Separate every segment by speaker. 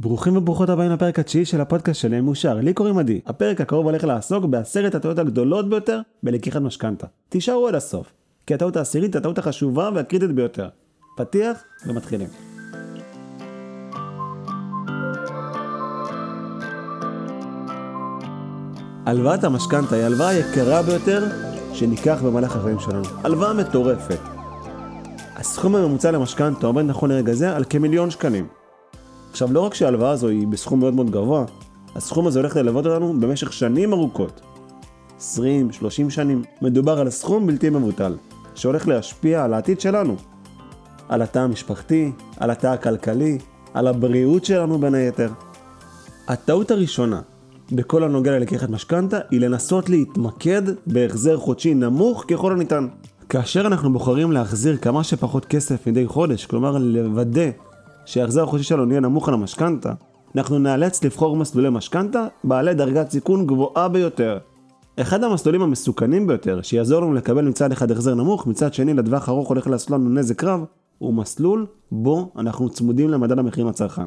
Speaker 1: ברוכים וברוכות הבאים לפרק התשיעי של הפודקאסט שלי מאושר, לי קוראים עדי. הפרק הקרוב הולך לעסוק בעשרת הטעויות הגדולות ביותר בלקיחת משכנתה. תישארו עד הסוף, כי הטעות העשירית היא הטעות החשובה והקריטית ביותר. פתיח ומתחילים. הלוואת המשכנתה היא ההלוואה היקרה ביותר שניקח במהלך החיים שלנו. הלוואה מטורפת. הסכום הממוצע למשכנתה עומד נכון לרגע זה על כמיליון שקלים. עכשיו, לא רק שההלוואה הזו היא בסכום מאוד מאוד גבוה, הסכום הזה הולך ללוות אותנו במשך שנים ארוכות. 20, 30 שנים. מדובר על סכום בלתי מבוטל, שהולך להשפיע על העתיד שלנו. על התא המשפחתי, על התא הכלכלי, על הבריאות שלנו בין היתר. הטעות הראשונה בכל הנוגע ללקיחת משכנתה היא לנסות להתמקד בהחזר חודשי נמוך ככל הניתן. כאשר אנחנו בוחרים להחזיר כמה שפחות כסף מדי חודש, כלומר לוודא שההחזר החודשי שלנו נהיה נמוך על המשכנתה, אנחנו נאלץ לבחור מסלולי משכנתה בעלי דרגת סיכון גבוהה ביותר. אחד המסלולים המסוכנים ביותר, שיעזור לנו לקבל מצד אחד החזר נמוך, מצד שני לטווח ארוך הולך לעשות לנו נזק רב, הוא מסלול בו אנחנו צמודים למדד המחירים לצרכן.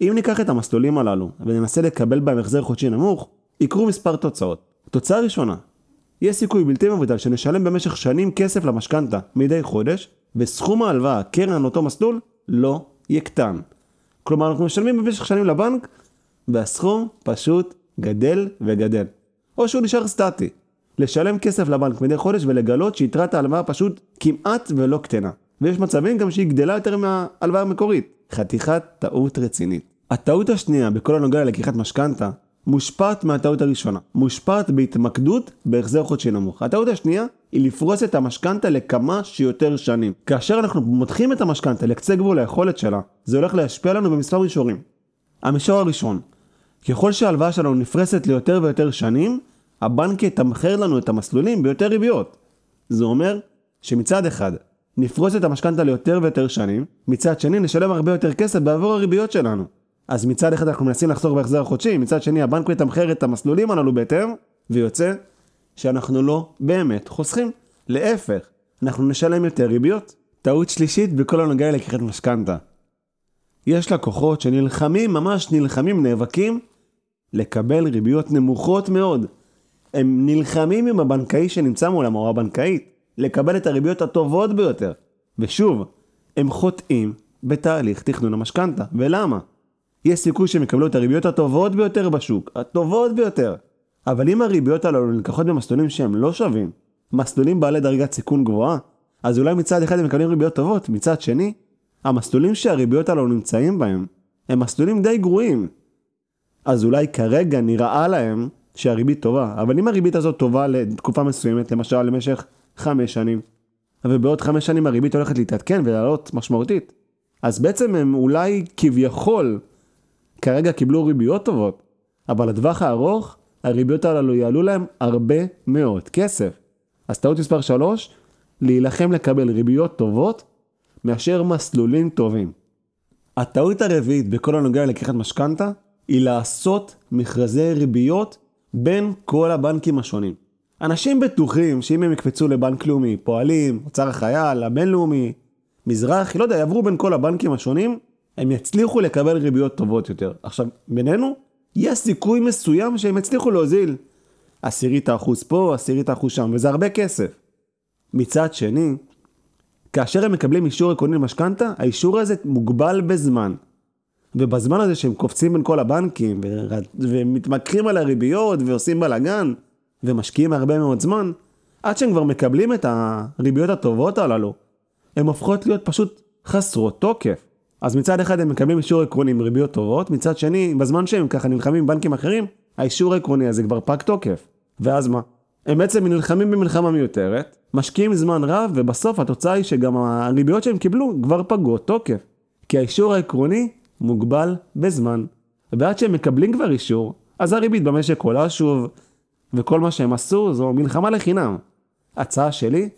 Speaker 1: אם ניקח את המסלולים הללו וננסה לקבל בהם החזר חודשי נמוך, יקרו מספר תוצאות. תוצאה ראשונה, יש סיכוי בלתי מבוטל שנשלם במשך שנים כסף למשכנתה מדי חודש, וסכום ההלוואה, קרן אותו מסלול, לא יקטן. כלומר, אנחנו משלמים במשך שנים לבנק, והסכום פשוט גדל וגדל. או שהוא נשאר סטטי. לשלם כסף לבנק מדי חודש ולגלות שיתרת ההלוואה פשוט כמעט ולא קטנה. ויש מצבים גם שהיא גדלה יותר מההלוואה המקורית. חתיכת טעות רצינית. הטעות השנייה בכל הנוגע ללקיחת משכנתה מושפעת מהטעות הראשונה. מושפעת בהתמקדות בהחזר חודשי נמוך. הטעות השנייה היא לפרוס את המשכנתה לכמה שיותר שנים. כאשר אנחנו מותחים את המשכנתה לקצה גבול היכולת שלה, זה הולך להשפיע לנו במספר מישורים. המישור הראשון, ככל שההלוואה שלנו נפרסת ליותר ויותר שנים, הבנק יתמחר לנו את המסלולים ביותר ריביות. זה אומר שמצד אחד, נפרוס את המשכנתה ליותר ויותר שנים, מצד שני נשלם הרבה יותר כסף בעבור הריביות שלנו. אז מצד אחד אנחנו מנסים לחסוך בהחזר החודשי, מצד שני הבנק מתמחר את המסלולים הללו בהתאם, ויוצא שאנחנו לא באמת חוסכים. להפך, אנחנו נשלם יותר ריביות. טעות שלישית בכל הנוגע ללקיחת משכנתה. יש לקוחות שנלחמים, ממש נלחמים, נאבקים, לקבל ריביות נמוכות מאוד. הם נלחמים עם הבנקאי שנמצא מולם, או הבנקאית, לקבל את הריביות הטובות ביותר. ושוב, הם חוטאים בתהליך תכנון המשכנתה. ולמה? יש סיכוי שהם יקבלו את הריביות הטובות ביותר בשוק, הטובות ביותר. אבל אם הריביות הללו נלקחות במסלולים שהם לא שווים, מסלולים בעלי דרגת סיכון גבוהה, אז אולי מצד אחד הם מקבלים ריביות טובות, מצד שני, המסלולים שהריביות הללו נמצאים בהם, הם מסלולים די גרועים. אז אולי כרגע נראה להם שהריבית טובה, אבל אם הריבית הזאת טובה לתקופה מסוימת, למשל למשך חמש שנים, ובעוד חמש שנים הריבית הולכת להתעדכן ולעלות משמעותית, אז בעצם הם אולי כביכול כרגע קיבלו ריביות טובות, אבל לטווח הארוך, הריביות הללו יעלו להם הרבה מאוד כסף. אז טעות מספר 3, להילחם לקבל ריביות טובות מאשר מסלולים טובים. הטעות הרביעית בכל הנוגע ללקיחת משכנתה, היא לעשות מכרזי ריביות בין כל הבנקים השונים. אנשים בטוחים שאם הם יקפצו לבנק לאומי, פועלים, אוצר החייל, הבינלאומי, מזרחי, לא יודע, יעברו בין כל הבנקים השונים, הם יצליחו לקבל ריביות טובות יותר. עכשיו, בינינו, יש סיכוי מסוים שהם יצליחו להוזיל עשירית האחוז פה, עשירית האחוז שם, וזה הרבה כסף. מצד שני, כאשר הם מקבלים אישור עקרוני למשכנתה, האישור הזה מוגבל בזמן. ובזמן הזה שהם קופצים בין כל הבנקים, ו... ומתמקחים על הריביות, ועושים בלאגן, ומשקיעים הרבה מאוד זמן, עד שהם כבר מקבלים את הריביות הטובות הללו, הן הופכות להיות פשוט חסרות תוקף. אז מצד אחד הם מקבלים אישור עקרוני עם ריביות טובות, מצד שני, בזמן שהם ככה נלחמים עם בנקים אחרים, האישור העקרוני הזה כבר פג תוקף. ואז מה? הם בעצם נלחמים במלחמה מיותרת, משקיעים זמן רב, ובסוף התוצאה היא שגם הריביות שהם קיבלו כבר פגו תוקף. כי האישור העקרוני מוגבל בזמן. ועד שהם מקבלים כבר אישור, אז הריבית במשק עולה שוב, וכל מה שהם עשו זו מלחמה לחינם. הצעה שלי,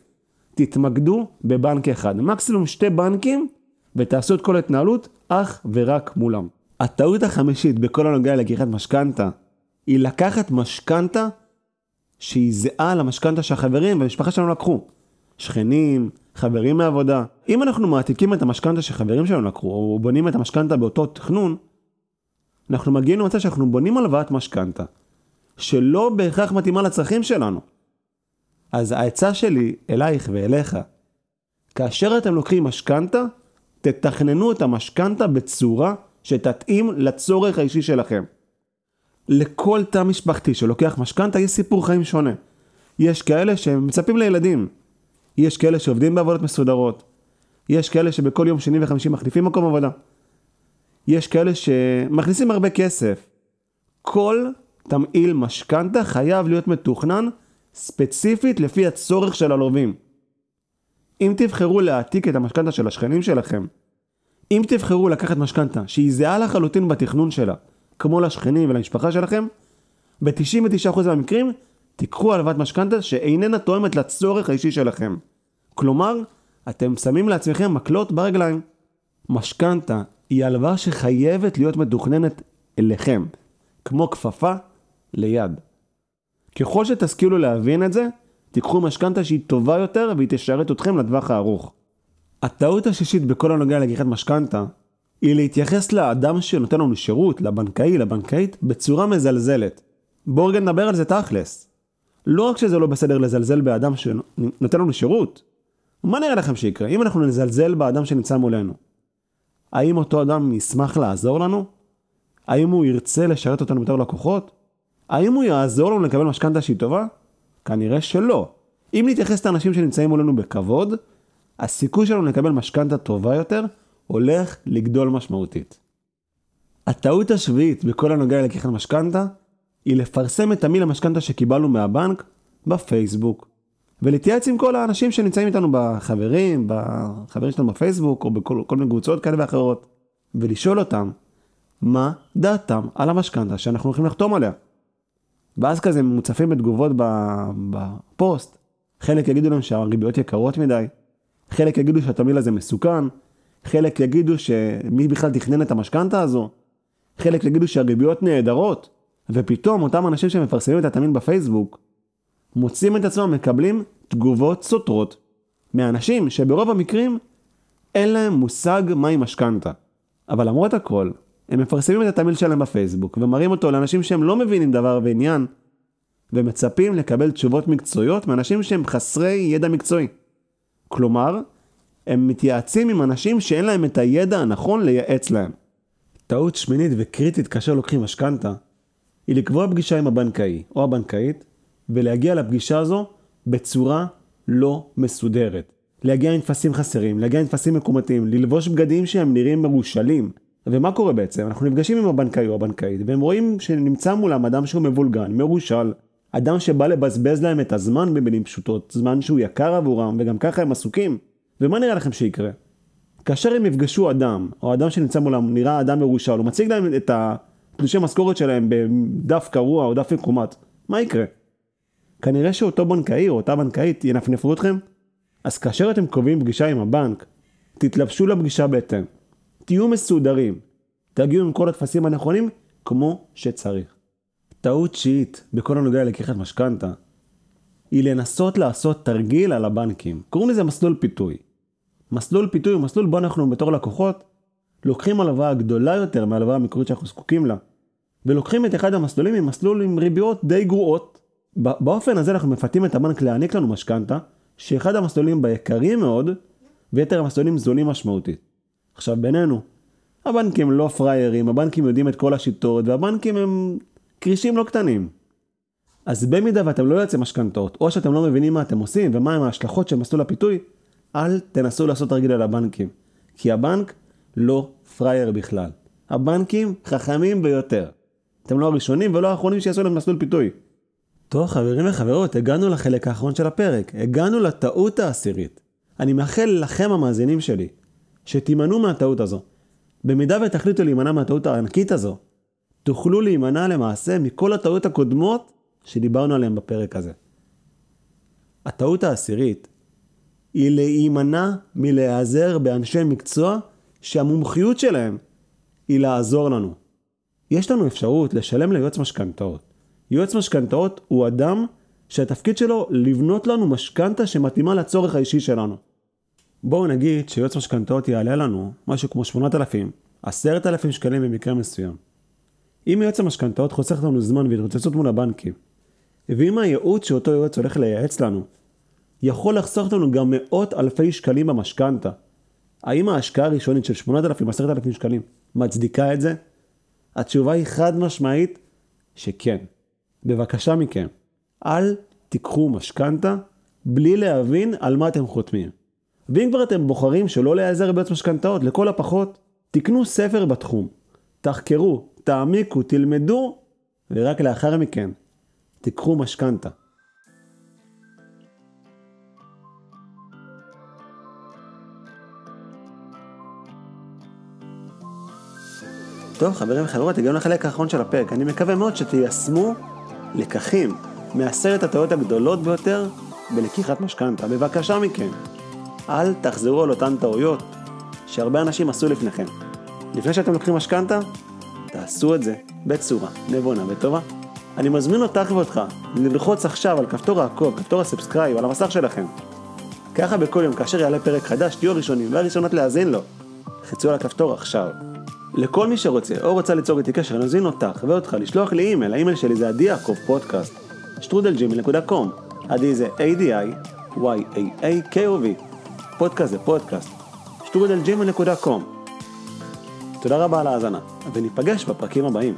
Speaker 1: תתמקדו בבנק אחד, מקסימום שתי בנקים ותעשו את כל ההתנהלות אך ורק מולם. הטעות החמישית בכל הנוגע ללקיחת משכנתה, היא לקחת משכנתה שהיא זהה למשכנתה שהחברים והמשפחה שלנו לקחו. שכנים, חברים מעבודה. אם אנחנו מעתיקים את המשכנתה שחברים שלנו לקחו, או בונים את המשכנתה באותו תכנון, אנחנו מגיעים למצב שאנחנו בונים הלוואת משכנתה, שלא בהכרח מתאימה לצרכים שלנו. אז העצה שלי אלייך ואליך, כאשר אתם לוקחים משכנתה, תתכננו את המשכנתה בצורה שתתאים לצורך האישי שלכם. לכל תא משפחתי שלוקח משכנתה יש סיפור חיים שונה. יש כאלה שמצפים לילדים, יש כאלה שעובדים בעבודות מסודרות, יש כאלה שבכל יום שני וחמישי מחליפים מקום עבודה, יש כאלה שמכניסים הרבה כסף. כל תמהיל משכנתה חייב להיות מתוכנן ספציפית לפי הצורך של הלווים. אם תבחרו להעתיק את המשכנתה של השכנים שלכם, אם תבחרו לקחת משכנתה שהיא זהה לחלוטין בתכנון שלה, כמו לשכנים ולמשפחה שלכם, ב-99% מהמקרים תיקחו הלוואת משכנתה שאיננה תואמת לצורך האישי שלכם. כלומר, אתם שמים לעצמכם מקלות ברגליים. משכנתה היא הלוואה שחייבת להיות מתוכננת אליכם, כמו כפפה ליד. ככל שתשכילו להבין את זה, תיקחו משכנתה שהיא טובה יותר והיא תשרת אתכם לטווח הארוך. הטעות השישית בכל הנוגע לגיחת משכנתה, היא להתייחס לאדם שנותן לנו שירות, לבנקאי, לבנקאית, בצורה מזלזלת. בואו רגע נדבר על זה תכלס. לא רק שזה לא בסדר לזלזל באדם שנותן לנו שירות, מה נראה לכם שיקרה? אם אנחנו נזלזל באדם שנמצא מולנו, האם אותו אדם ישמח לעזור לנו? האם הוא ירצה לשרת אותנו בתור לקוחות? האם הוא יעזור לנו לקבל משכנתה שהיא טובה? כנראה שלא. אם נתייחס לאנשים שנמצאים מולנו בכבוד, הסיכוי שלנו לקבל משכנתה טובה יותר הולך לגדול משמעותית. הטעות השביעית בכל הנוגע ללקיחת משכנתה היא לפרסם את תמיל המשכנתה שקיבלנו מהבנק בפייסבוק. ולהתייעץ עם כל האנשים שנמצאים איתנו בחברים, בחברים שלנו בפייסבוק או בכל מיני קבוצות כאלה ואחרות, ולשאול אותם מה דעתם על המשכנתה שאנחנו הולכים לחתום עליה. ואז כזה מוצפים בתגובות בפוסט, חלק יגידו להם שהריביות יקרות מדי, חלק יגידו שהתמיל הזה מסוכן, חלק יגידו שמי בכלל תכנן את המשכנתה הזו, חלק יגידו שהריביות נהדרות, ופתאום אותם אנשים שמפרסמים את התמיל בפייסבוק, מוצאים את עצמם מקבלים תגובות סותרות מאנשים שברוב המקרים אין להם מושג מהי משכנתה. אבל למרות הכל, הם מפרסמים את התמיל שלהם בפייסבוק ומראים אותו לאנשים שהם לא מבינים דבר ועניין ומצפים לקבל תשובות מקצועיות מאנשים שהם חסרי ידע מקצועי. כלומר, הם מתייעצים עם אנשים שאין להם את הידע הנכון לייעץ להם. טעות שמינית וקריטית כאשר לוקחים משכנתה, היא לקבוע פגישה עם הבנקאי או הבנקאית ולהגיע לפגישה הזו בצורה לא מסודרת. להגיע עם טפסים חסרים, להגיע עם טפסים מקומטים, ללבוש בגדים שהם נראים מרושלים. ומה קורה בעצם? אנחנו נפגשים עם הבנקאי או הבנקאית, והם רואים שנמצא מולם אדם שהוא מבולגן, מרושל, אדם שבא לבזבז להם את הזמן במילים פשוטות, זמן שהוא יקר עבורם, וגם ככה הם עסוקים. ומה נראה לכם שיקרה? כאשר הם יפגשו אדם, או אדם שנמצא מולם נראה אדם מרושל, הוא מציג להם את התלושי משכורת שלהם בדף קרוע או דף מקומט, מה יקרה? כנראה שאותו בנקאי או אותה בנקאית ינפנפו אתכם. אז כאשר אתם קובעים פגישה עם הבנק, תתלבשו לפגישה בהתאם. תהיו מסודרים. תגיעו עם כל הטפסים הנכונים כמו שצריך. טעות שיעית בכל הנוגע ללקיחת משכנתה היא לנסות לעשות תרגיל על הבנקים. קוראים לזה מסלול פיתוי. מסלול פיתוי הוא מסלול בו אנחנו בתור לקוחות לוקחים הלוואה גדולה יותר מהלוואה המקורית שאנחנו זקוקים לה ולוקחים את אחד המסלולים עם מסלול עם ריביות די גרועות באופן הזה אנחנו מפתים את הבנק להעניק לנו משכנתה, שאחד המסלולים בה יקרים מאוד, ויתר המסלולים זולים משמעותית. עכשיו בינינו, הבנקים לא פראיירים, הבנקים יודעים את כל השיטות, והבנקים הם כרישים לא קטנים. אז במידה ואתם לא יוצאים משכנתאות, או שאתם לא מבינים מה אתם עושים ומה הם ההשלכות של מסלול הפיתוי, אל תנסו לעשות תרגיל על הבנקים. כי הבנק לא פראייר בכלל. הבנקים חכמים ביותר. אתם לא הראשונים ולא האחרונים שיעשו להם מסלול פיתוי. טוב חברים וחברות, הגענו לחלק האחרון של הפרק, הגענו לטעות העשירית. אני מאחל לכם המאזינים שלי, שתימנעו מהטעות הזו. במידה ותחליטו להימנע מהטעות הענקית הזו, תוכלו להימנע למעשה מכל הטעות הקודמות שדיברנו עליהן בפרק הזה. הטעות העשירית היא להימנע מלהיעזר באנשי מקצוע שהמומחיות שלהם היא לעזור לנו. יש לנו אפשרות לשלם ליועץ משכנתאות. יועץ משכנתאות הוא אדם שהתפקיד שלו לבנות לנו משכנתה שמתאימה לצורך האישי שלנו. בואו נגיד שיועץ משכנתאות יעלה לנו משהו כמו 8,000, 10,000 שקלים במקרה מסוים. אם יועץ המשכנתאות חוסך לנו זמן והתרוצצות מול הבנקים, ואם הייעוץ שאותו יועץ הולך לייעץ לנו, יכול לחסוך לנו גם מאות אלפי שקלים במשכנתה, האם ההשקעה הראשונית של 8,000-10,000 שקלים מצדיקה את זה? התשובה היא חד משמעית שכן. בבקשה מכם, אל תיקחו משכנתה בלי להבין על מה אתם חותמים. ואם כבר אתם בוחרים שלא להיעזר ביועץ משכנתאות, לכל הפחות, תקנו ספר בתחום, תחקרו, תעמיקו, תלמדו, ורק לאחר מכן, תיקחו משכנתה. טוב, חברים וחברות, הגענו לחלק האחרון של הפרק. אני מקווה מאוד שתיישמו לקחים מעשרת הטעויות הגדולות ביותר בלקיחת משכנתה. בבקשה מכם, אל תחזרו על אותן טעויות שהרבה אנשים עשו לפניכם. לפני שאתם לוקחים משכנתה, תעשו את זה בצורה נבונה וטובה. אני מזמין אותך ואותך ללחוץ עכשיו על כפתור העקוב, כפתור ה-subscribe, על המסך שלכם. ככה בכל יום, כאשר יעלה פרק חדש, תהיו הראשונים והראשונות להאזין לו. לחצו על הכפתור עכשיו. לכל מי שרוצה או רוצה ליצור איתי קשר, אני מזמין אותך ואותך לשלוח לי אימייל, האימייל שלי זה עדי יעקב פודקאסט, שטרודל gmail.com, עדי זה A-D-I-Y-A-A-K-O-V, פודקאסט זה פודקאסט, שטרודל gmail.com. תודה רבה על ההאזנה, וניפגש בפרקים הבאים.